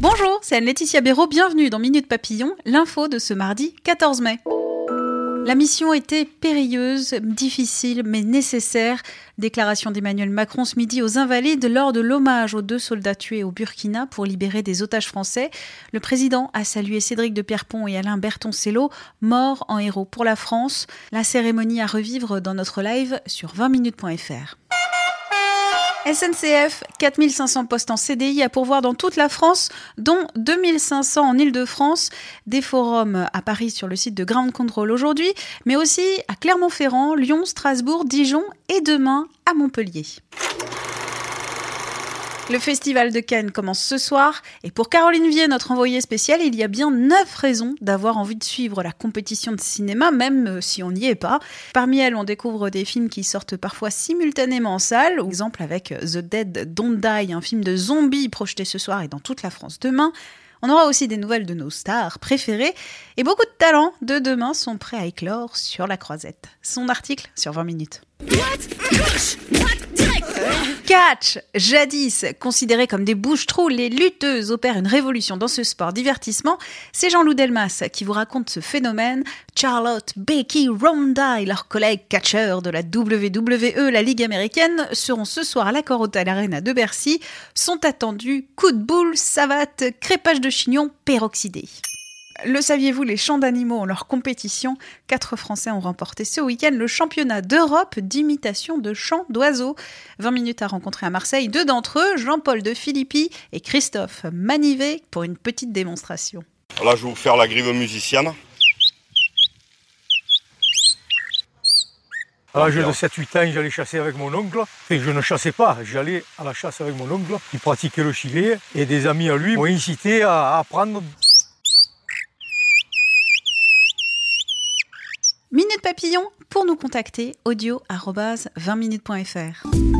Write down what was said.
Bonjour, c'est Anne-Laetitia Béraud, bienvenue dans Minute Papillon, l'info de ce mardi 14 mai. La mission était périlleuse, difficile, mais nécessaire. Déclaration d'Emmanuel Macron ce midi aux Invalides lors de l'hommage aux deux soldats tués au Burkina pour libérer des otages français. Le président a salué Cédric de Pierrepont et Alain Bertoncello, morts en héros pour la France. La cérémonie à revivre dans notre live sur 20minutes.fr. SNCF, 4500 postes en CDI à pourvoir dans toute la France, dont 2500 en Ile-de-France. Des forums à Paris sur le site de Ground Control aujourd'hui, mais aussi à Clermont-Ferrand, Lyon, Strasbourg, Dijon et demain à Montpellier. Le festival de Cannes commence ce soir et pour Caroline Vier, notre envoyée spéciale, il y a bien neuf raisons d'avoir envie de suivre la compétition de cinéma, même euh, si on n'y est pas. Parmi elles, on découvre des films qui sortent parfois simultanément en salle, exemple avec The Dead Don't Die, un film de zombies projeté ce soir et dans toute la France demain. On aura aussi des nouvelles de nos stars préférées et beaucoup de talents de demain sont prêts à éclore sur la croisette. Son article sur 20 minutes. Jadis, considérés comme des bouches-trous, les lutteuses opèrent une révolution dans ce sport divertissement. C'est Jean-Loup Delmas qui vous raconte ce phénomène. Charlotte, Becky, Ronda et leurs collègues catcheurs de la WWE, la Ligue américaine, seront ce soir à l'accord Hotel Arena de Bercy. Sont attendus coups de boule, savate, crépage de chignon, peroxydé. Le saviez-vous, les chants d'animaux ont leur compétition. Quatre Français ont remporté ce week-end le championnat d'Europe d'imitation de chants d'oiseaux. 20 minutes à rencontrer à Marseille deux d'entre eux, Jean-Paul de Philippi et Christophe Manivet, pour une petite démonstration. Là, je vais vous faire la grive musicienne. À l'âge de 7-8 ans, j'allais chasser avec mon oncle. Enfin, je ne chassais pas, j'allais à la chasse avec mon oncle qui pratiquait le gilet. Et des amis à lui m'ont incité à apprendre Minute Papillon, pour nous contacter, audio 20minutes.fr.